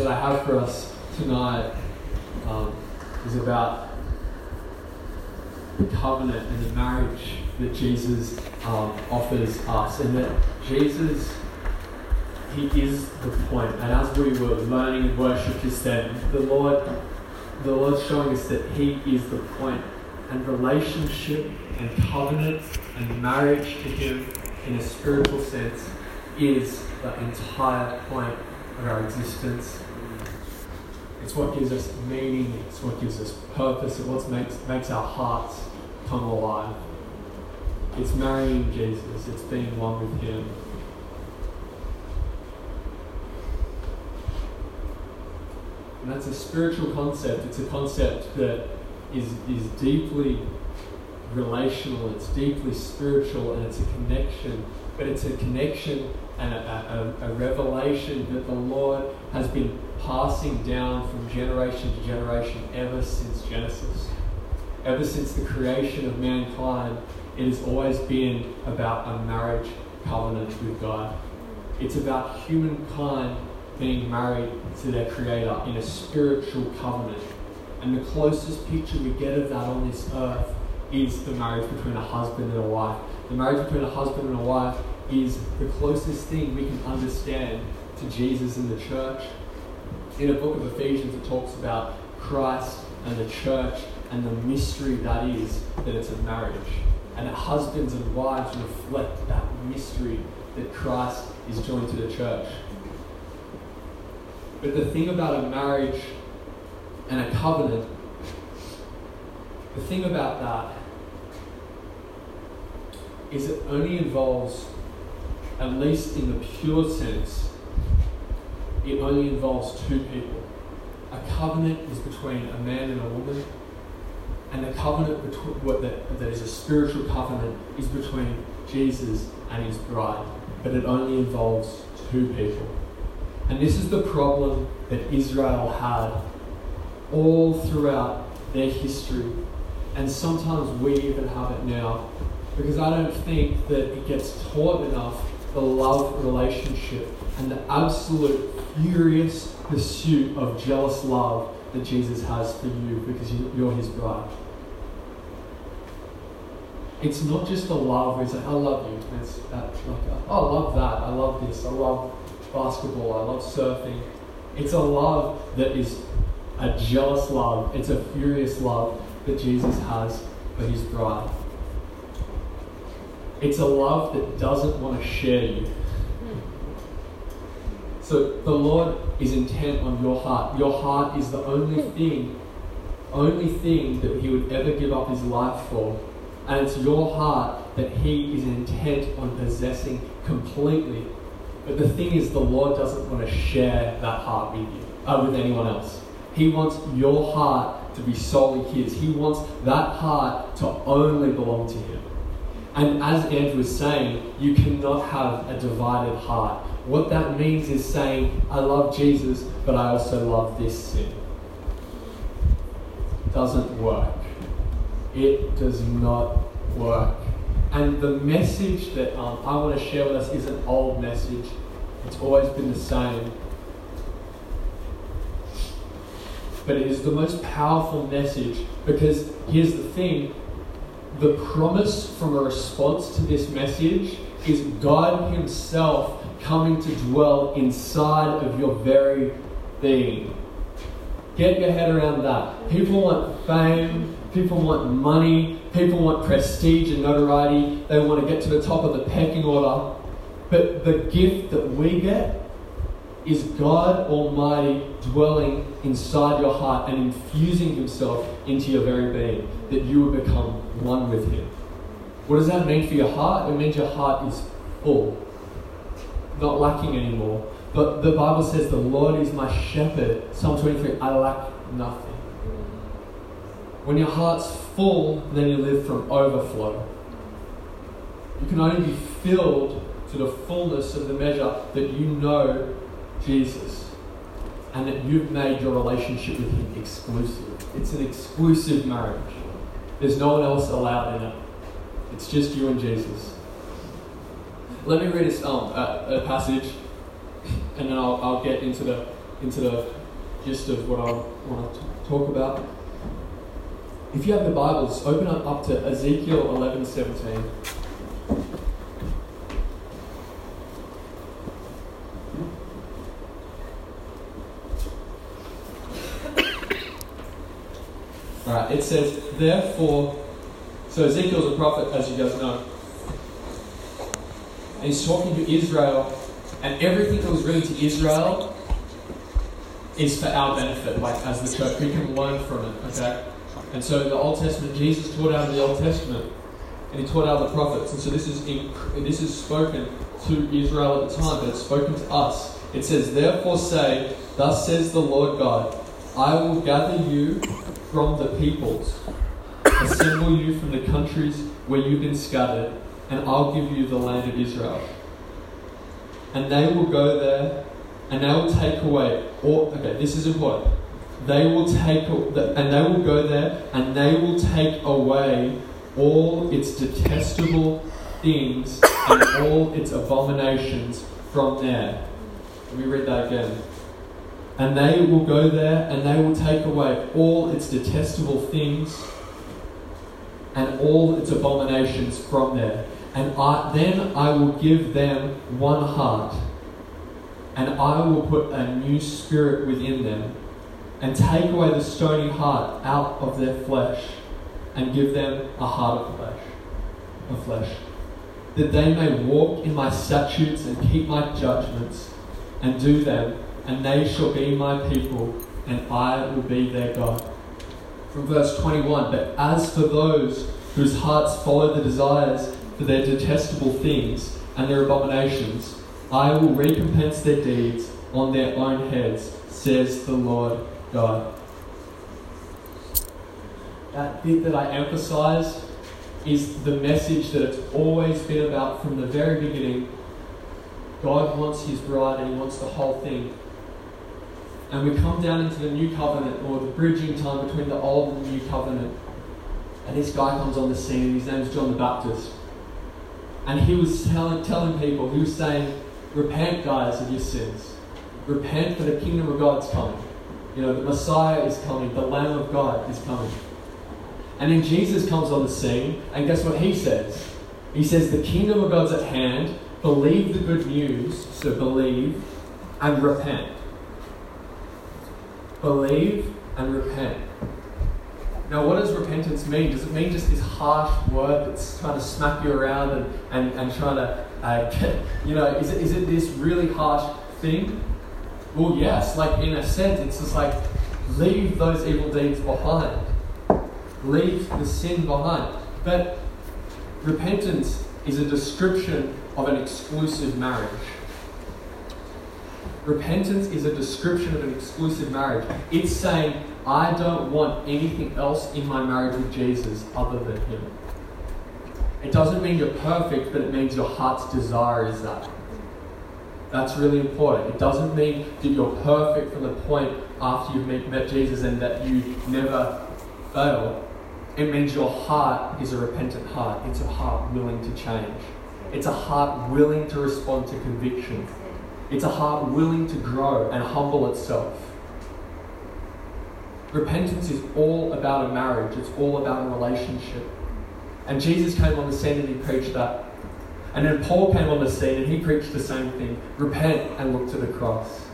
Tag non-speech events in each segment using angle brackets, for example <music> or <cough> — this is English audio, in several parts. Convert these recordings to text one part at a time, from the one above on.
that I have for us tonight um, is about the covenant and the marriage that Jesus um, offers us, and that Jesus, He is the point. And as we were learning in worship just then, the Lord, the Lord's showing us that He is the point, and relationship and covenant and marriage to Him in a spiritual sense is the entire point of our existence. It's what gives us meaning, it's what gives us purpose, it's what makes, makes our hearts come alive. It's marrying Jesus, it's being one with Him. And that's a spiritual concept. It's a concept that is, is deeply relational, it's deeply spiritual, and it's a connection. But it's a connection and a, a, a, revelation that the Lord has been passing down from generation to generation ever since Genesis. Ever since the creation of mankind, it has always been about a marriage covenant with God. It's about humankind being married to their Creator in a spiritual covenant. And the closest picture we get of that on this earth is the marriage between a husband and a wife. The marriage between a husband and a wife is the closest thing we can understand to Jesus and the church. In the book of Ephesians, it talks about Christ and the church and the mystery that is that it's a marriage. And that husbands and wives reflect that mystery that Christ is joined to the church. But the thing about a marriage and a covenant, the thing about that is it only involves, at least in the pure sense, it only involves two people. A covenant is between a man and a woman, and the covenant between, what that, that is a spiritual covenant is between Jesus and his bride, but it only involves two people. And this is the problem that Israel had all throughout their history, and sometimes we even have it now because I don't think that it gets taught enough the love relationship and the absolute furious pursuit of jealous love that Jesus has for you because you're his bride. It's not just the love where it's like, I love you. It's that, like, uh, oh, I love that. I love this. I love basketball. I love surfing. It's a love that is a jealous love. It's a furious love that Jesus has for his bride. It's a love that doesn't want to share you. So the Lord is intent on your heart. Your heart is the only thing, only thing that He would ever give up His life for. And it's your heart that He is intent on possessing completely. But the thing is, the Lord doesn't want to share that heart with you, uh, with anyone else. He wants your heart to be solely His. He wants that heart to only belong to Him. And as Andrew was saying, you cannot have a divided heart. What that means is saying, I love Jesus, but I also love this sin. Doesn't work. It does not work. And the message that um, I want to share with us is an old message. It's always been the same. But it is the most powerful message because here's the thing the promise from a response to this message is God Himself coming to dwell inside of your very being. Get your head around that. People want fame, people want money, people want prestige and notoriety, they want to get to the top of the pecking order. But the gift that we get is God Almighty dwelling inside your heart and infusing Himself into your very being, that you would become one with Him. What does that mean for your heart? It means your heart is full, not lacking anymore. But the Bible says, The Lord is my shepherd. Psalm 23, I lack nothing. When your heart's full, then you live from overflow. You can only be filled to the fullness of the measure that you know Jesus and that you've made your relationship with Him exclusive. It's an exclusive marriage. There's no one else allowed in it. It's just you and Jesus. Let me read this, um, a, a passage and then I'll, I'll get into the into the gist of what I want to talk about. If you have the Bibles, open up, up to Ezekiel 11 17. <coughs> Alright, it says, Therefore, so Ezekiel's a prophet, as you guys know. And he's talking to Israel, and everything that was written to Israel is for our benefit, like as the church. We can learn from it, okay? And so in the Old Testament, Jesus taught out of the Old Testament, and he taught out of the prophets. And so this is in, this is spoken to Israel at the time, but it's spoken to us. It says, Therefore say, Thus says the Lord God, I will gather you from the peoples, assemble you from the countries where you've been scattered, and I'll give you the land of Israel. And they will go there, and they will take away all. Okay, this is important. They will take, and they will go there, and they will take away all its detestable things and all its abominations from there. Let me read that again. And they will go there and they will take away all its detestable things and all its abominations from there. And I, then I will give them one heart, and I will put a new spirit within them, and take away the stony heart out of their flesh, and give them a heart of flesh, of flesh, that they may walk in my statutes and keep my judgments, and do them and they shall be my people, and I will be their God. From verse 21 But as for those whose hearts follow the desires for their detestable things and their abominations, I will recompense their deeds on their own heads, says the Lord God. That bit that I emphasize is the message that it's always been about from the very beginning. God wants his bride and he wants the whole thing and we come down into the new covenant or the bridging time between the old and the new covenant. And this guy comes on the scene, his name's John the Baptist. And he was telling, telling people, he was saying, Repent, guys, of your sins. Repent, for the kingdom of God's coming. You know, the Messiah is coming, the Lamb of God is coming. And then Jesus comes on the scene, and guess what he says? He says, The kingdom of God's at hand, believe the good news, so believe, and repent believe and repent. Now, what does repentance mean? Does it mean just this harsh word that's trying to smack you around and, and, and trying to, uh, <laughs> you know, is it, is it this really harsh thing? Well, yes, like in a sense, it's just like leave those evil deeds behind, leave the sin behind. But repentance is a description of an exclusive marriage. Repentance is a description of an exclusive marriage. It's saying, I don't want anything else in my marriage with Jesus other than Him. It doesn't mean you're perfect, but it means your heart's desire is that. That's really important. It doesn't mean that you're perfect from the point after you've met Jesus and that you never fail. It means your heart is a repentant heart. It's a heart willing to change. It's a heart willing to respond to conviction. It's a heart willing to grow and humble itself. Repentance is all about a marriage, it's all about a relationship. And Jesus came on the scene and he preached that. And then Paul came on the scene and he preached the same thing repent and look to the cross.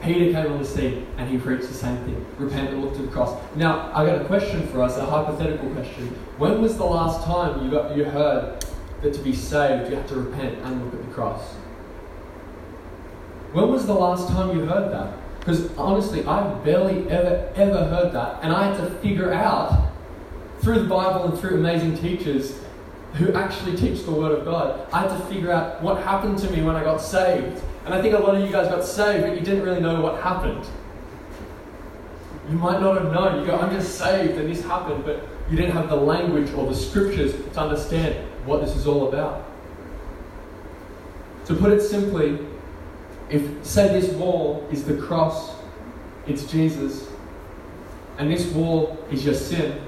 Peter came on the scene and he preached the same thing repent and look to the cross. Now, I've got a question for us, a hypothetical question. When was the last time you, got, you heard that to be saved you have to repent and look at the cross? When was the last time you heard that? Because honestly, I've barely ever, ever heard that. And I had to figure out through the Bible and through amazing teachers who actually teach the Word of God, I had to figure out what happened to me when I got saved. And I think a lot of you guys got saved, but you didn't really know what happened. You might not have known. You go, I'm just saved and this happened, but you didn't have the language or the scriptures to understand what this is all about. To put it simply, if, say, this wall is the cross, it's Jesus, and this wall is your sin,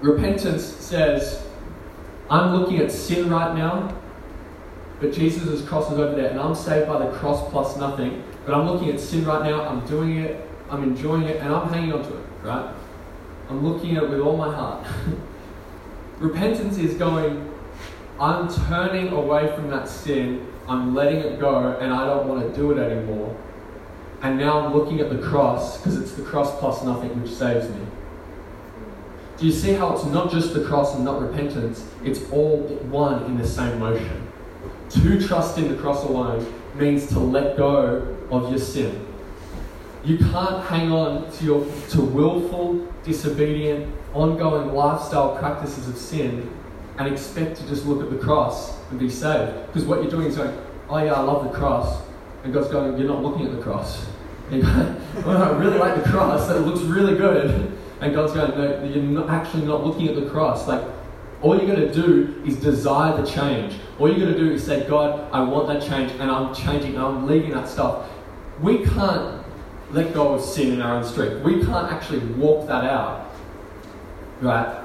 repentance says, I'm looking at sin right now, but Jesus' cross is over there, and I'm saved by the cross plus nothing. But I'm looking at sin right now, I'm doing it, I'm enjoying it, and I'm hanging on to it, right? I'm looking at it with all my heart. <laughs> Repentance is going, I'm turning away from that sin, I'm letting it go, and I don't want to do it anymore. And now I'm looking at the cross, because it's the cross plus nothing which saves me. Do you see how it's not just the cross and not repentance? It's all one in the same motion. To trust in the cross alone means to let go of your sin. You can't hang on to your to willful, disobedient, ongoing lifestyle practices of sin and expect to just look at the cross and be saved. Because what you're doing is going, oh yeah, I love the cross. And God's going, you're not looking at the cross. <laughs> And going, oh, I really like the cross. It looks really good. <laughs> And God's going, no, you're not actually not looking at the cross. Like, all you got to do is desire the change. All you got to do is say, God, I want that change, and I'm changing, and I'm leaving that stuff. We can't let go of sin in our own strength. We can't actually walk that out. Right?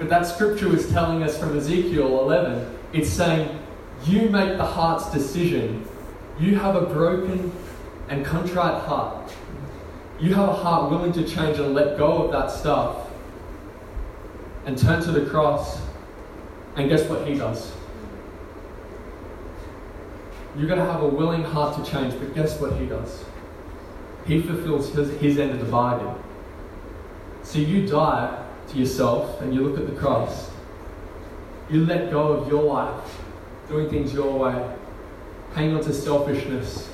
But that scripture is telling us from Ezekiel 11, it's saying, You make the heart's decision. You have a broken and contrite heart you have a heart willing to change and let go of that stuff and turn to the cross, and guess what He does? You're going to have a willing heart to change, but guess what He does? He fulfills His, his end of the bargain. So you die to yourself and you look at the cross. You let go of your life, doing things your way, hanging on to selfishness,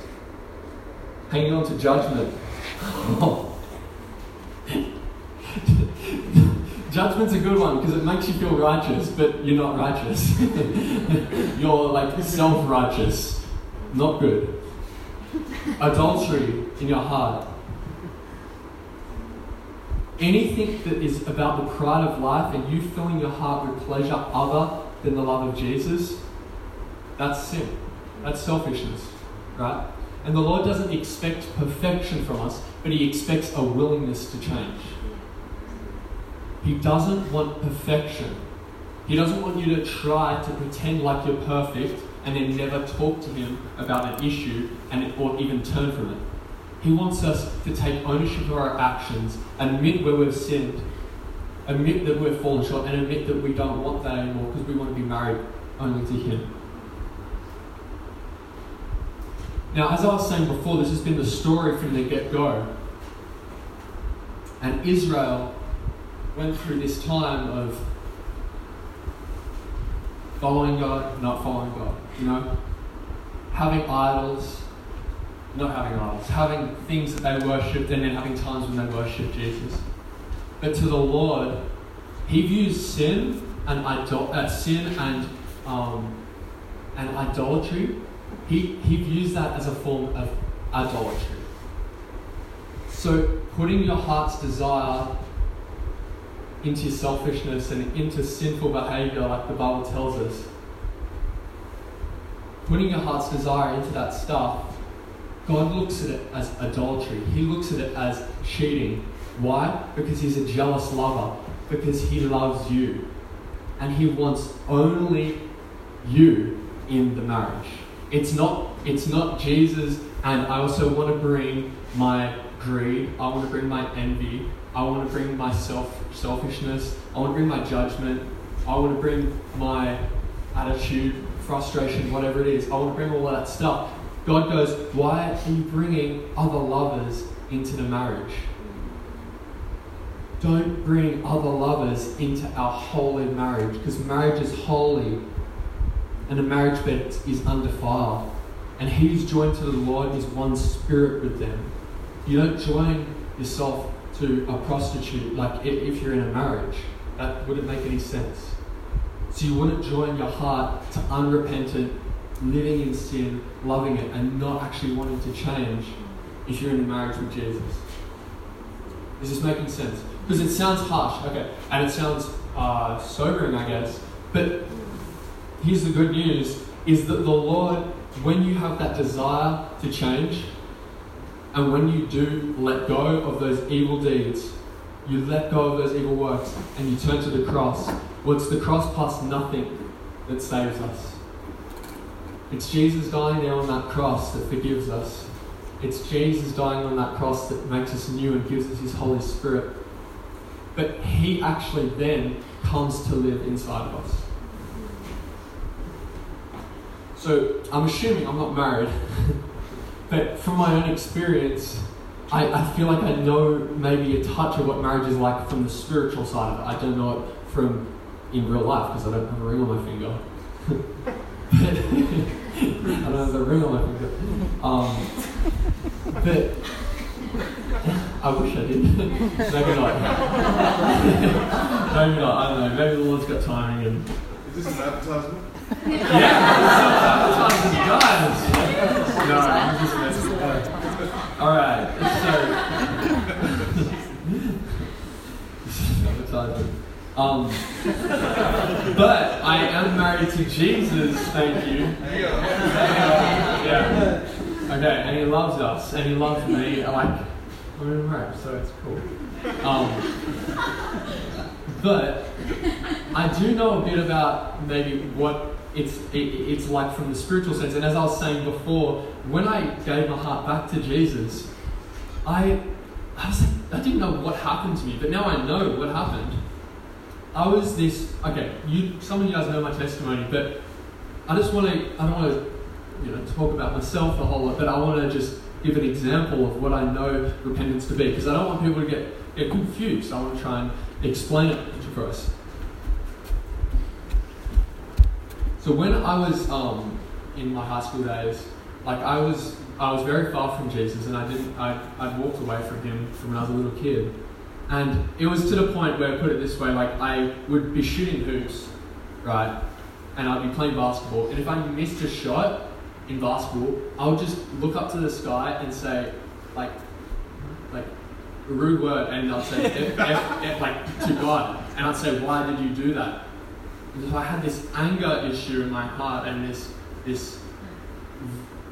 hanging on to judgment <laughs> Judgment's a good one because it makes you feel righteous, but you're not righteous. <laughs> you're like self righteous. Not good. Adultery in your heart. Anything that is about the pride of life and you filling your heart with pleasure other than the love of Jesus, that's sin. That's selfishness, right? And the Lord doesn't expect perfection from us, but He expects a willingness to change. He doesn't want perfection. He doesn't want you to try to pretend like you're perfect and then never talk to Him about an issue and or even turn from it. He wants us to take ownership of our actions, admit where we've sinned, admit that we've fallen short, and admit that we don't want that anymore because we want to be married only to Him. Now, as I was saying before, this has been the story from the get go. And Israel went through this time of following God, not following God, you know? Having idols, not having idols, having things that they worshipped, and then having times when they worshipped Jesus. But to the Lord, He views sin and idol- uh, sin and um, and idolatry he, he views that as a form of idolatry. So, putting your heart's desire into selfishness and into sinful behavior, like the Bible tells us, putting your heart's desire into that stuff, God looks at it as adultery. He looks at it as cheating. Why? Because He's a jealous lover. Because He loves you. And He wants only you in the marriage. It's not, it's not Jesus, and I also want to bring my greed, I want to bring my envy, I want to bring my self selfishness, I want to bring my judgment, I want to bring my attitude, frustration, whatever it is. I want to bring all that stuff. God goes, Why are you bringing other lovers into the marriage? Don't bring other lovers into our holy marriage because marriage is holy and the marriage bed is undefiled. And he who's joined to the Lord is one spirit with them. You don't join yourself to a prostitute like if you're in a marriage. That wouldn't make any sense. So you wouldn't join your heart to unrepentant, living in sin, loving it, and not actually wanting to change if you're in a marriage with Jesus. Is this making sense? Because it sounds harsh, okay, and it sounds uh, sobering, I guess, but here's the good news is that the Lord, when you have that desire to change, and when you do let go of those evil deeds, you let go of those evil works and you turn to the cross. Well, it's the cross plus nothing that saves us. It's Jesus dying there on that cross that forgives us. It's Jesus dying on that cross that makes us new and gives us His Holy Spirit. But He actually then comes to live inside of us. So I'm assuming I'm not married, <laughs> but from my own experience, I, I feel like I know maybe a touch of what marriage is like from the spiritual side of it. I don't know it from in real life because I don't have a ring on my finger. <laughs> <laughs> I don't have a ring on my. Um, but I wish I did. maybe not. <laughs> maybe not. I don't know. Maybe the Lord's got timing and. Is this an advertisement? yeah, it's advertising, guys. No, I'm just messing. All right, so <laughs> advertising. Um, but I am married to Jesus. Thank you. Yeah. Okay, and he loves us, and he loves me. Like I'm in so it's cool. Um, but I do know a bit about maybe what it's it, it's like from the spiritual sense. And as I was saying before, when I gave my heart back to Jesus, I I was like, I didn't know what happened to me, but now I know what happened. I was this okay. You some of you guys know my testimony, but I just want to I don't want to you know talk about myself a whole lot, but I want to just give an example of what I know repentance to be because I don't want people to get get confused. I want to try and explain it for us. So when I was um, in my high school days, like I was, I was very far from Jesus, and I didn't, I, I'd walked away from him from when I was a little kid, and it was to the point where, I put it this way, like I would be shooting hoops, right, and I'd be playing basketball, and if I missed a shot in basketball, I would just look up to the sky and say, like, like a rude word, and I'd say, F, F, F, <laughs> like to God, and I'd say, why did you do that? because I had this anger issue in my heart and this this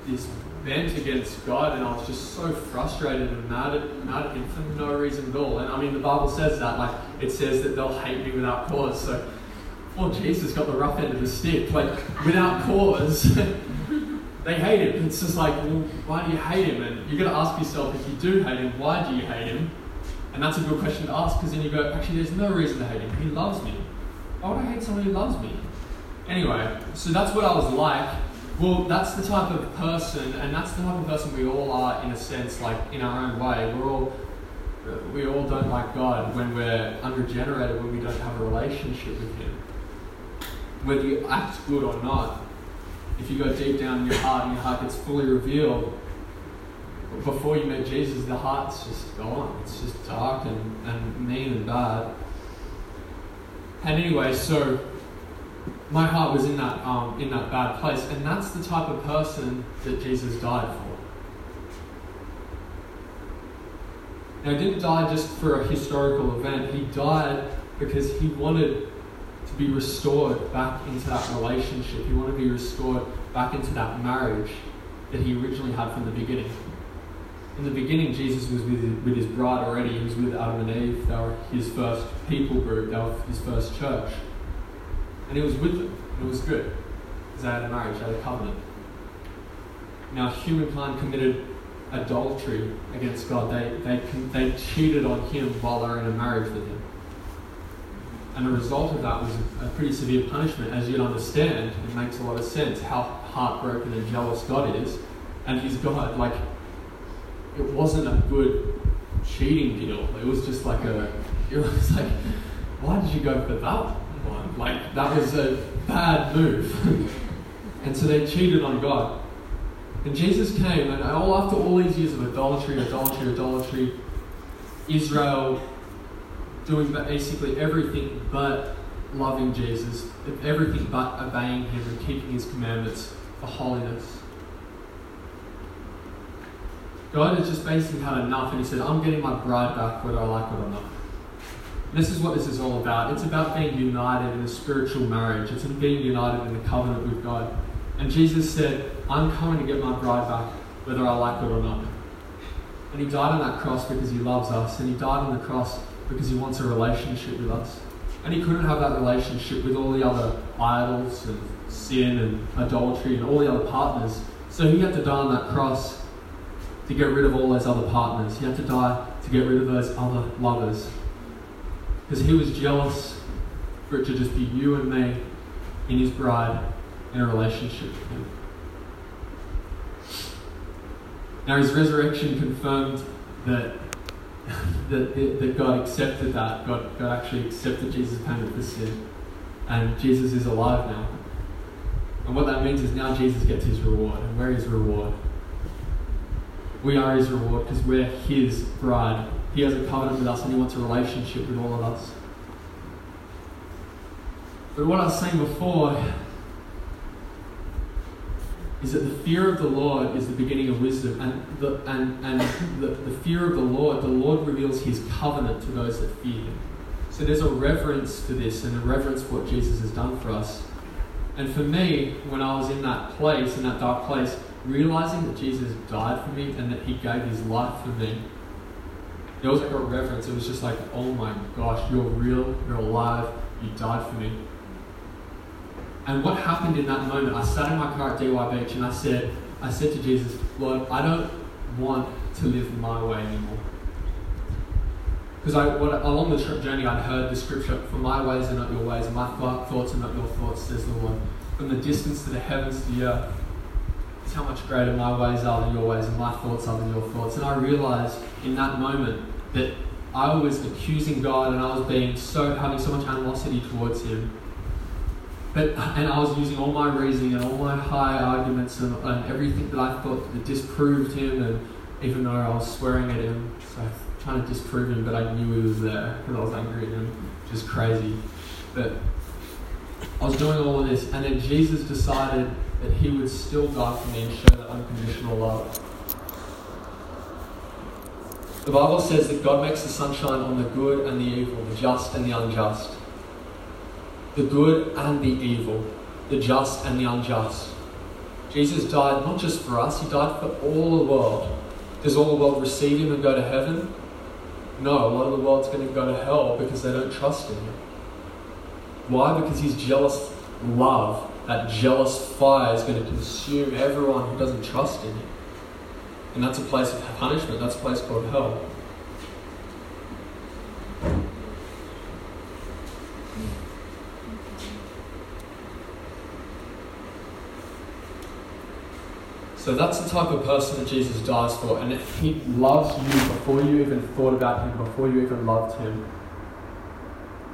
this bent against God, and I was just so frustrated and mad at, mad at Him for no reason at all. And I mean, the Bible says that, like it says that they'll hate me without cause. So, well, Jesus got the rough end of the stick, like without cause. <laughs> they hate him. It's just like, well, why do you hate him? And you've got to ask yourself, if you do hate him, why do you hate him? And that's a good question to ask because then you go, actually, there's no reason to hate him. He loves me. Why would I hate someone who loves me? Anyway, so that's what I was like. Well, that's the type of person, and that's the type of person we all are in a sense, like in our own way. We're all, we all don't like God when we're unregenerated, when we don't have a relationship with Him. Whether you act good or not, if you go deep down in your heart and your heart gets fully revealed, before you met Jesus, the heart's just gone. It's just dark and, and mean and bad. And anyway, so my heart was in that um, in that bad place, and that's the type of person that Jesus died for. Now, he didn't die just for a historical event. He died because he wanted to be restored back into that relationship. He wanted to be restored back into that marriage that he originally had from the beginning. In the beginning, Jesus was with his, with his bride already. He was with Adam and Eve. They were his first people group. They were his first church. And he was with them. And it was good. Because they had a marriage, they had a covenant. Now, humankind committed adultery against God. They, they, they cheated on him while they were in a marriage with him. And the result of that was a pretty severe punishment. As you'd understand, it makes a lot of sense how heartbroken and jealous God is. And he's God. Like, it wasn't a good cheating deal. It was just like a, it was like, why did you go for that? Like, that was a bad move. <laughs> and so they cheated on God. And Jesus came, and all after all these years of idolatry, idolatry, idolatry, Israel doing basically everything but loving Jesus, everything but obeying Him and keeping His commandments for holiness. God has just basically had enough, and He said, I'm getting my bride back whether I like it or not. This is what this is all about. It's about being united in a spiritual marriage. It's about being united in the covenant with God. And Jesus said, I'm coming to get my bride back, whether I like it or not. And he died on that cross because he loves us, and he died on the cross because he wants a relationship with us. And he couldn't have that relationship with all the other idols and sin and idolatry and all the other partners. So he had to die on that cross to get rid of all those other partners. He had to die to get rid of those other lovers. Because he was jealous for it to just be you and me in his bride in a relationship with him. Now, his resurrection confirmed that, <laughs> that, that God accepted that. God, God actually accepted Jesus' payment for sin. And Jesus is alive now. And what that means is now Jesus gets his reward. And where is reward? We are his reward because we're his bride. He has a covenant with us and he wants a relationship with all of us. But what I was saying before is that the fear of the Lord is the beginning of wisdom. And the, and, and the, the fear of the Lord, the Lord reveals his covenant to those that fear him. So there's a reverence to this and a reverence for what Jesus has done for us. And for me, when I was in that place, in that dark place, realizing that Jesus died for me and that he gave his life for me, there was like a reverence. It was just like, oh my gosh, you're real, you're alive, you died for me. And what happened in that moment, I sat in my car at Dee Why Beach and I said, I said to Jesus, Lord, I don't want to live my way anymore. Because along the trip journey, I'd heard the scripture, For my ways are not your ways, my thoughts are not your thoughts, says the Lord. From the distance to the heavens to the earth, it's how much greater my ways are than your ways, and my thoughts are than your thoughts. And I realized in that moment that I was accusing God and I was being so having so much animosity towards Him but, and I was using all my reasoning and all my high arguments and, and everything that I thought that disproved him, and even though I was swearing at him, so trying to disprove him, but I knew he was there because I was angry at him, just crazy. But I was doing all of this, and then Jesus decided that he would still die for me and show that unconditional love. The Bible says that God makes the sunshine on the good and the evil, the just and the unjust the good and the evil, the just and the unjust. Jesus died not just for us, He died for all the world. Does all the world receive Him and go to heaven? No, a lot of the world's going to go to hell because they don't trust in Him. Why? Because His jealous love, that jealous fire, is going to consume everyone who doesn't trust in Him. And that's a place of punishment, that's a place called hell. So that's the type of person that Jesus dies for, and he loves you before you even thought about him, before you even loved him.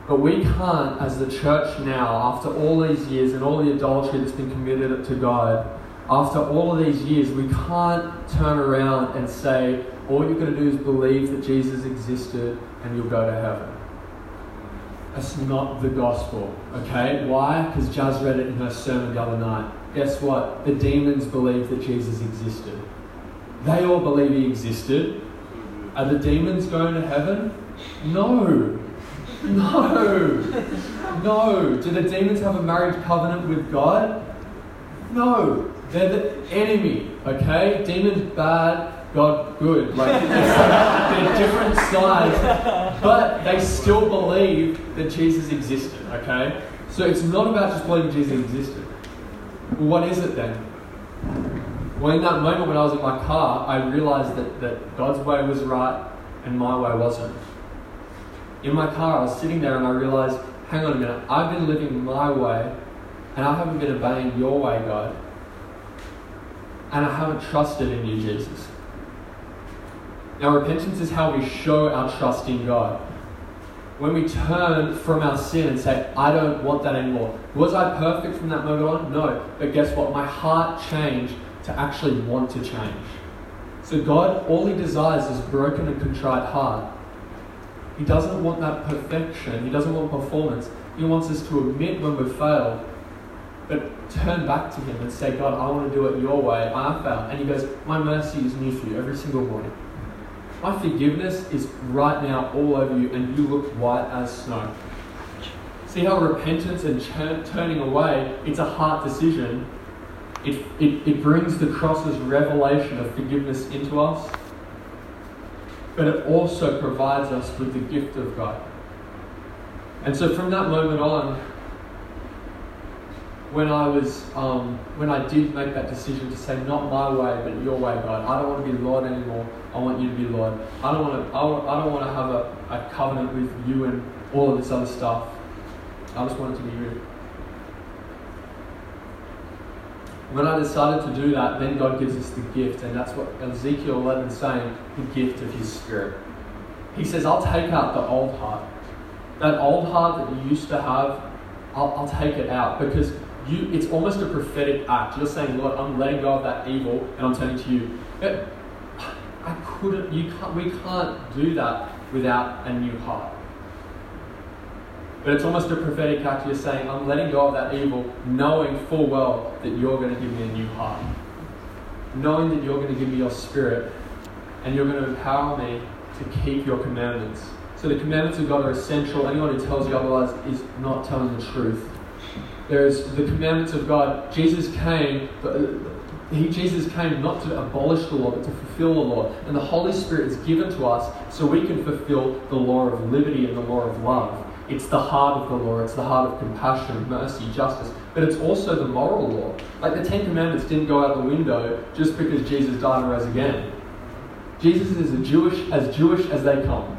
But we can't, as the church now, after all these years and all the adultery that's been committed to God, after all of these years, we can't turn around and say, all you're going to do is believe that Jesus existed and you'll go to heaven. That's not the gospel, okay? Why? Because Jazz read it in her sermon the other night guess what? The demons believe that Jesus existed. They all believe he existed. Are the demons going to heaven? No. No. No. Do the demons have a marriage covenant with God? No. They're the enemy, okay? Demons bad, God good. Like <laughs> they're different sides, but they still believe that Jesus existed, okay? So it's not about just believing Jesus existed. Well, what is it then? Well, in that moment when I was in my car, I realized that, that God's way was right and my way wasn't. In my car, I was sitting there and I realized, hang on a minute, I've been living my way and I haven't been obeying your way, God. And I haven't trusted in you, Jesus. Now, repentance is how we show our trust in God when we turn from our sin and say, I don't want that anymore. Was I perfect from that moment on? No. But guess what? My heart changed to actually want to change. So God, all He desires is broken and contrite heart. He doesn't want that perfection. He doesn't want performance. He wants us to admit when we've failed, but turn back to Him and say, God, I want to do it your way. I failed. And He goes, My mercy is new for you every single morning. My forgiveness is right now all over you, and you look white as snow. See how repentance and turning away, it's a heart decision. It, it, it brings the cross's revelation of forgiveness into us, but it also provides us with the gift of God. And so from that moment on, when I was, um, when I did make that decision to say, not my way, but your way, God. I don't want to be Lord anymore. I want you to be Lord. I don't want to, I, don't want to have a, a covenant with you and all of this other stuff. I just want to be you. When I decided to do that, then God gives us the gift, and that's what Ezekiel 11 is saying the gift of His Spirit. He says, I'll take out the old heart. That old heart that you used to have, I'll, I'll take it out because you, it's almost a prophetic act. You're saying, Lord, I'm letting go of that evil and I'm turning to you. I couldn't, you can't, we can't do that without a new heart. But it's almost a prophetic act. You're saying, I'm letting go of that evil, knowing full well that you're going to give me a new heart. Knowing that you're going to give me your spirit and you're going to empower me to keep your commandments. So the commandments of God are essential. Anyone who tells you otherwise is not telling the truth. There's the commandments of God. Jesus came, uh, he, Jesus came not to abolish the law, but to fulfill the law. And the Holy Spirit is given to us so we can fulfill the law of liberty and the law of love. It's the heart of the law, it's the heart of compassion, mercy, justice, but it's also the moral law. Like the Ten Commandments didn't go out the window just because Jesus died and rose again. Jesus is Jewish as Jewish as they come.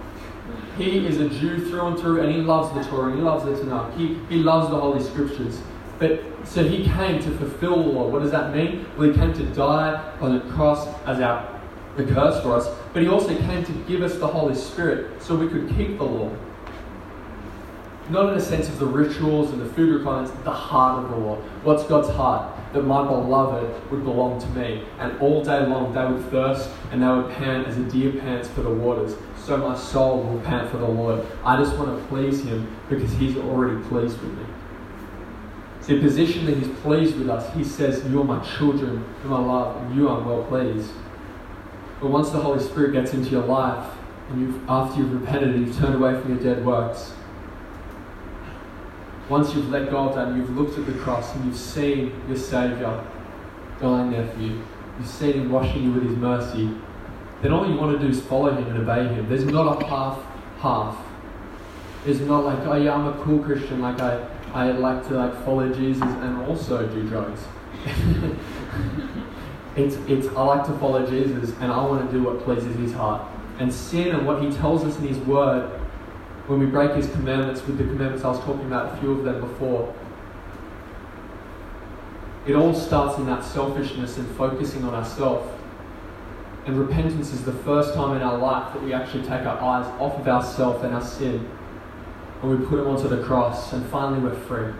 He is a Jew through and through, and he loves the Torah, and he loves the Tanakh. He, he loves the Holy Scriptures. But so he came to fulfill the law. What does that mean? Well, he came to die on the cross as our the curse for us, but he also came to give us the Holy Spirit so we could keep the law not in a sense of the rituals and the food requirements, the heart of the law. What's God's heart? That my beloved would belong to me. And all day long they would thirst and they would pant as a deer pants for the waters. So my soul will pant for the Lord. I just want to please Him because He's already pleased with me. See, the position that He's pleased with us, He says, You are my children, whom I love, and you are well pleased. But once the Holy Spirit gets into your life, and you've, after you've repented and you've turned away from your dead works, once you've let go of that and you've looked at the cross and you've seen your Saviour dying there for you, you've seen Him washing you with His mercy, then all you want to do is follow Him and obey Him. There's not a half half. It's not like, oh yeah, I'm a cool Christian, like I, I like to like follow Jesus and also do drugs. <laughs> it's, it's I like to follow Jesus and I want to do what pleases His heart. And sin and what He tells us in His Word when we break his commandments with the commandments I was talking about, a few of them before. It all starts in that selfishness and focusing on ourselves. And repentance is the first time in our life that we actually take our eyes off of ourselves and our sin and we put them onto the cross, and finally we're free.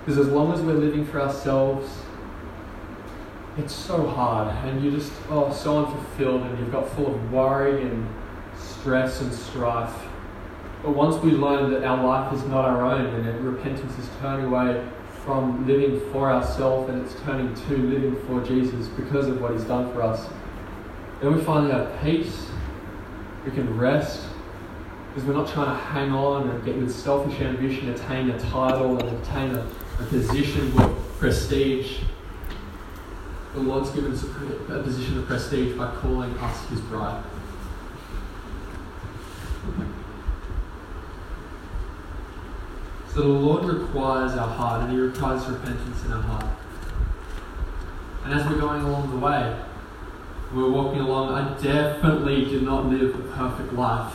Because as long as we're living for ourselves, it's so hard, and you're just oh so unfulfilled, and you've got full of worry and stress and strife. But once we learn that our life is not our own and repentance is turning away from living for ourselves and it's turning to living for Jesus because of what He's done for us, then we finally have peace. We can rest because we're not trying to hang on and get with selfish ambition, attain a title and attain a, a position with prestige. The Lord's given us a, a position of prestige by calling us His bride. So the Lord requires our heart and He requires repentance in our heart. And as we're going along the way, we're walking along, I definitely did not live a perfect life.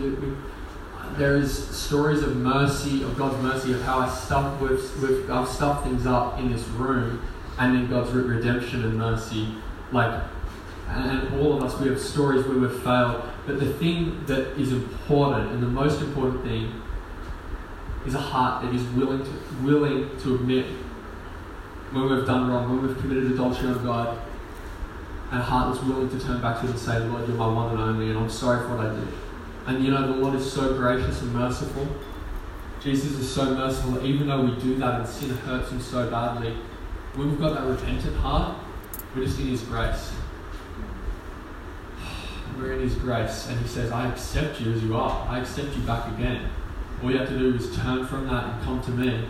<laughs> there is stories of mercy, of God's mercy, of how I stuffed with, with I've stuffed things up in this room, and then God's redemption and mercy. Like, and all of us, we have stories where we've failed. But the thing that is important, and the most important thing, is a heart that is willing to, willing to admit when we've done wrong, when we've committed adultery on God, and a heart that's willing to turn back to Him and say, Lord, you're my one and only, and I'm sorry for what I did. And you know, the Lord is so gracious and merciful. Jesus is so merciful, even though we do that and sin hurts Him so badly. When we've got that repentant heart, we're just in His grace. <sighs> We're in His grace, and He says, I accept you as you are. I accept you back again. All you have to do is turn from that and come to me.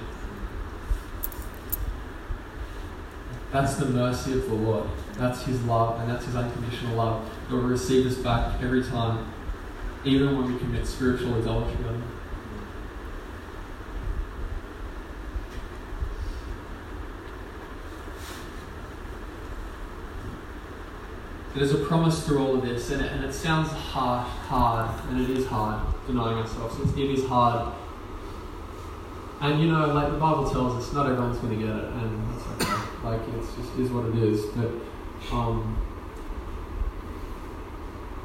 That's the mercy of the Lord. That's His love, and that's His unconditional love. He will receive us back every time, even when we commit spiritual Him. There's a promise through all of this, and it, and it sounds hard, hard, and it is hard denying ourselves. It's, it is hard. And you know, like the Bible tells us, not everyone's going to get it, and that's okay. like it's just is what it is. But um,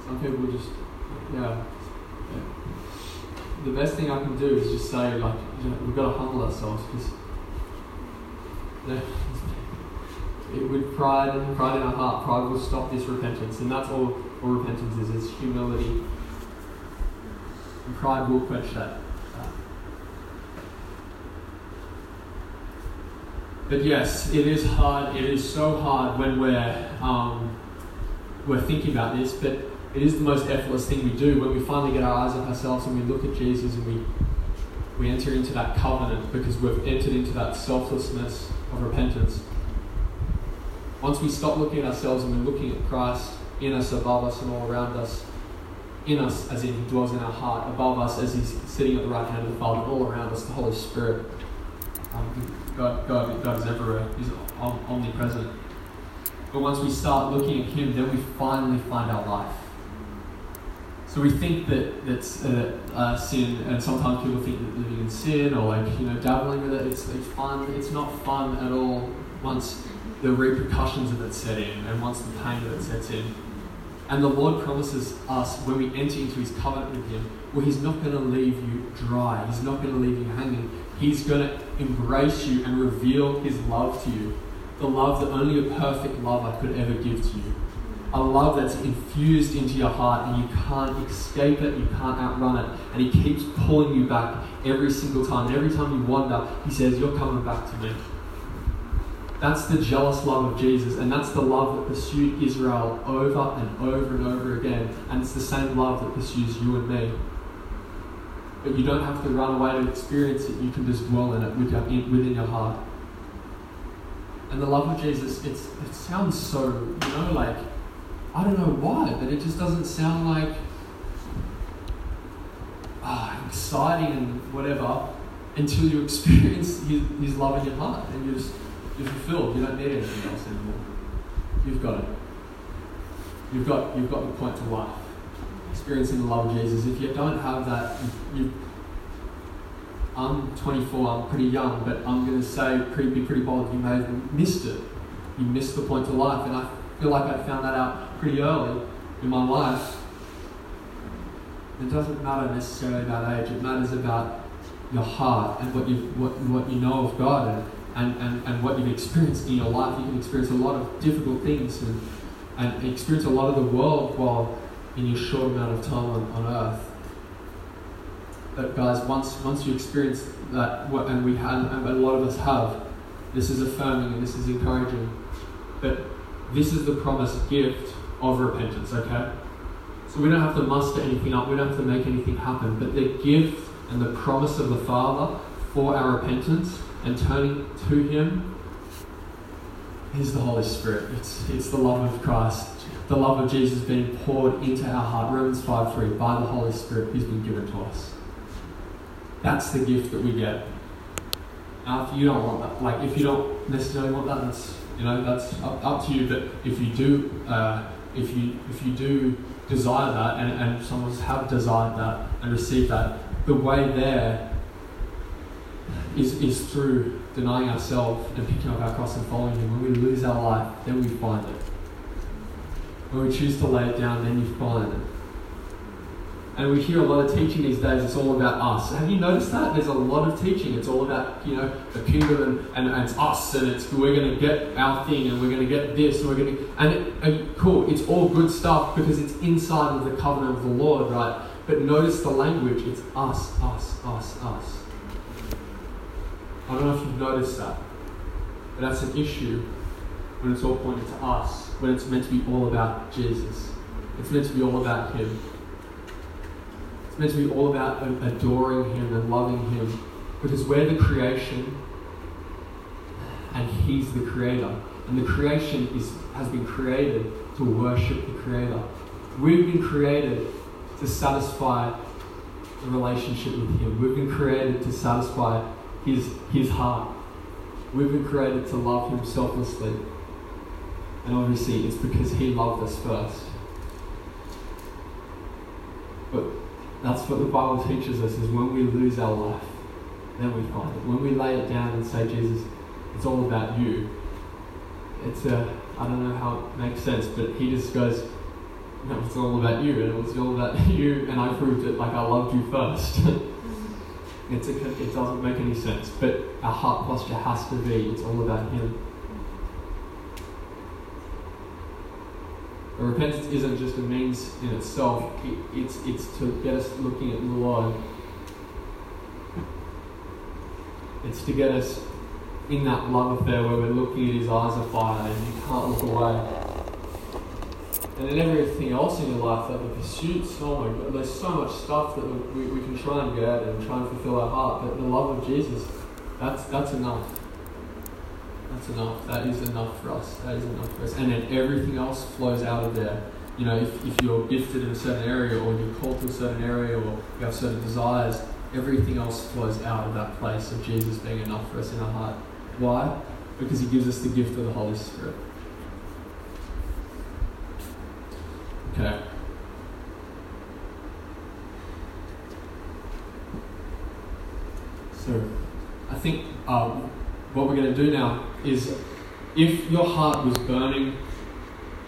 some people just, yeah, yeah. The best thing I can do is just say, like, you know, we've got to humble ourselves because. Yeah, with pride and pride in our heart, pride will stop this repentance, and that's all, all repentance is, is humility. And pride will quench that. But yes, it is hard. It is so hard when we're um, we're thinking about this. But it is the most effortless thing we do when we finally get our eyes off ourselves and we look at Jesus and we we enter into that covenant because we've entered into that selflessness of repentance. Once we stop looking at ourselves and we're looking at Christ in us, above us, and all around us, in us as in He dwells in our heart, above us as He's sitting at the right hand of the Father, all around us, the Holy Spirit. Um, God, God, God is everywhere. He's omnipresent. But once we start looking at Him, then we finally find our life. So we think that that's uh, uh, sin, and sometimes people think that living in sin or like you know dabbling with it, it's, it's fun. It's not fun at all once the repercussions of it set in and once the pain of it sets in. And the Lord promises us when we enter into His covenant with Him, well, He's not going to leave you dry. He's not going to leave you hanging. He's going to embrace you and reveal His love to you. The love that only a perfect lover could ever give to you. A love that's infused into your heart and you can't escape it, you can't outrun it. And He keeps pulling you back every single time. And every time you wander, He says, You're coming back to me. That's the jealous love of Jesus, and that's the love that pursued Israel over and over and over again. And it's the same love that pursues you and me. But you don't have to run away to experience it, you can just dwell in it within your heart. And the love of Jesus, it's, it sounds so, you know, like, I don't know why, but it just doesn't sound like ah, exciting and whatever until you <laughs> experience his, his love in your heart and you just you're fulfilled. You don't need anything else anymore. You've got it. You've got, you've got the point to life. Experiencing the love of Jesus. If you don't have that, you, I'm 24, I'm pretty young, but I'm going to say, pretty, be pretty bold, you may have missed it. You missed the point to life. And I feel like I found that out pretty early in my life. It doesn't matter necessarily about age, it matters about your heart and what you, what, what you know of God. And and, and, and what you've experienced in your life. You can experience a lot of difficult things and, and experience a lot of the world while in your short amount of time on, on earth. But guys, once once you experience that, and we and a lot of us have, this is affirming and this is encouraging. But this is the promised gift of repentance. Okay, so we don't have to muster anything up. We don't have to make anything happen. But the gift and the promise of the Father for our repentance and turning to Him is the Holy Spirit. It's, it's the love of Christ, the love of Jesus being poured into our heart. Romans 5 3, by the Holy Spirit who's been given to us. That's the gift that we get. Now, if you don't want that, like if you don't necessarily want that, that's you know that's up, up to you. But if you do, uh, if you if you do desire that, and, and some of us have desired that and received that, the way there is, is through denying ourselves and picking up our cross and following Him. When we lose our life, then we find it. When we choose to lay it down, then you find it. And we hear a lot of teaching these days, it's all about us. Have you noticed that? There's a lot of teaching. It's all about, you know, the kingdom and, and, and it's us and it's we're going to get our thing and we're going to get this and we're going to. And, and cool, it's all good stuff because it's inside of the covenant of the Lord, right? But notice the language it's us, us, us, us. I don't know if you've noticed that, but that's an issue when it's all pointed to us, when it's meant to be all about Jesus. It's meant to be all about Him. It's meant to be all about adoring Him and loving Him because we're the creation and He's the Creator. And the creation is, has been created to worship the Creator. We've been created to satisfy the relationship with Him. We've been created to satisfy his, his heart. We've been created to love him selflessly. And obviously, it's because He loved us first. But that's what the Bible teaches us is when we lose our life, then we find it. When we lay it down and say, Jesus, it's all about you, it's a, I don't know how it makes sense, but he just goes, no, it's all about you, and it was all about <laughs> you, and I proved it like I loved you first. <laughs> it's a, it doesn't make any sense, but our heart posture has to be, it's all about him. repentance isn't just a means in itself, it, it's, it's to get us looking at the Lord. It's to get us in that love affair where we're looking at his eyes of fire and you can't look away. And then everything else in your life, like the pursuits, oh my god, there's so much stuff that we, we can try and get and try and fulfill our heart, but the love of Jesus, that's, that's enough. That's enough. That is enough for us. That is enough for us. And then everything else flows out of there. You know, if, if you're gifted in a certain area or you're called to a certain area or you have certain desires, everything else flows out of that place of Jesus being enough for us in our heart. Why? Because he gives us the gift of the Holy Spirit. Okay. So, I think um, what we're going to do now is if your heart was burning,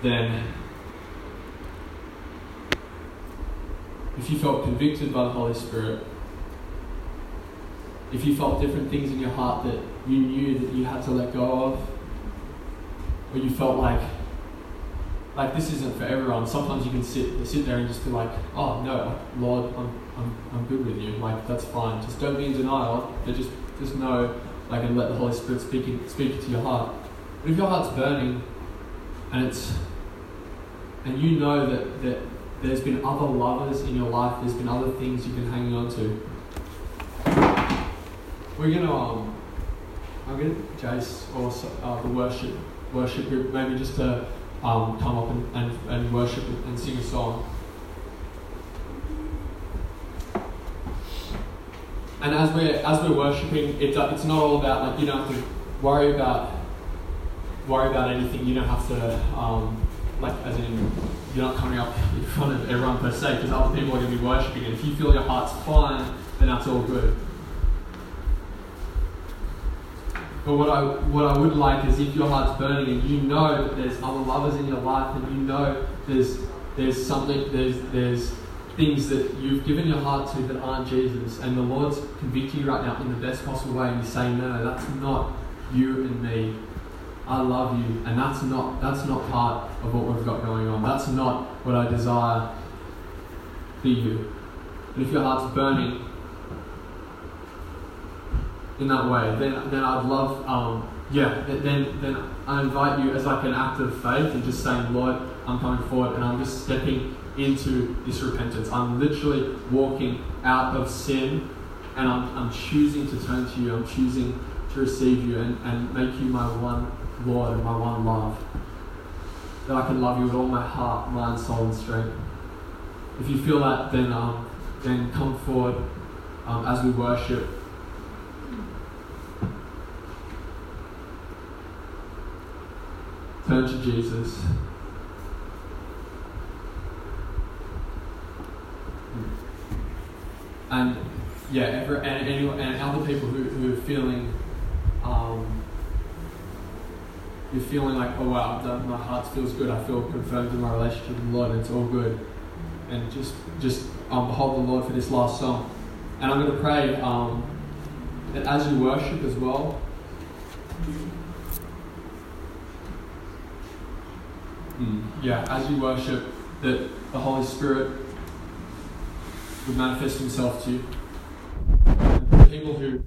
then if you felt convicted by the Holy Spirit, if you felt different things in your heart that you knew that you had to let go of, or you felt like like this isn't for everyone. Sometimes you can sit sit there and just be like, oh no, Lord, I'm I'm, I'm good with you. Like that's fine. Just don't be in denial, but just just know like and let the Holy Spirit speak speak to your heart. But if your heart's burning and it's and you know that, that there's been other lovers in your life, there's been other things you've been hanging on to, we're gonna um, I'm gonna Jace or uh, the worship worship group maybe just to um, come up and, and, and worship and sing a song. And as we're as we're worshiping, it, it's not all about like you don't have to worry about worry about anything. You don't have to um, like as in you're not coming up in front of everyone per se because other people are going to be worshiping. And if you feel your heart's fine, then that's all good. But what I what I would like is if your heart's burning and you know that there's other lovers in your life and you know there's there's something there's there's things that you've given your heart to that aren't Jesus and the Lord's convicting you right now in the best possible way and you say, No, that's not you and me. I love you and that's not that's not part of what we've got going on. That's not what I desire for you. And if your heart's burning in that way, then then I'd love, um, yeah, then then I invite you as like an act of faith and just saying, Lord, I'm coming forward and I'm just stepping into this repentance. I'm literally walking out of sin and I'm, I'm choosing to turn to you. I'm choosing to receive you and, and make you my one Lord and my one love. That I can love you with all my heart, mind, soul, and strength. If you feel that, then um, then come forward um, as we worship. Turn to Jesus. And yeah, ever, and, and other people who, who are feeling, um, you're feeling like, oh wow, my heart feels good. I feel confirmed in my relationship with the Lord. It's all good. And just, just um, behold the Lord for this last song. And I'm going to pray um, that as you worship as well, Mm. Yeah, as you worship, that the Holy Spirit would manifest Himself to you. And people who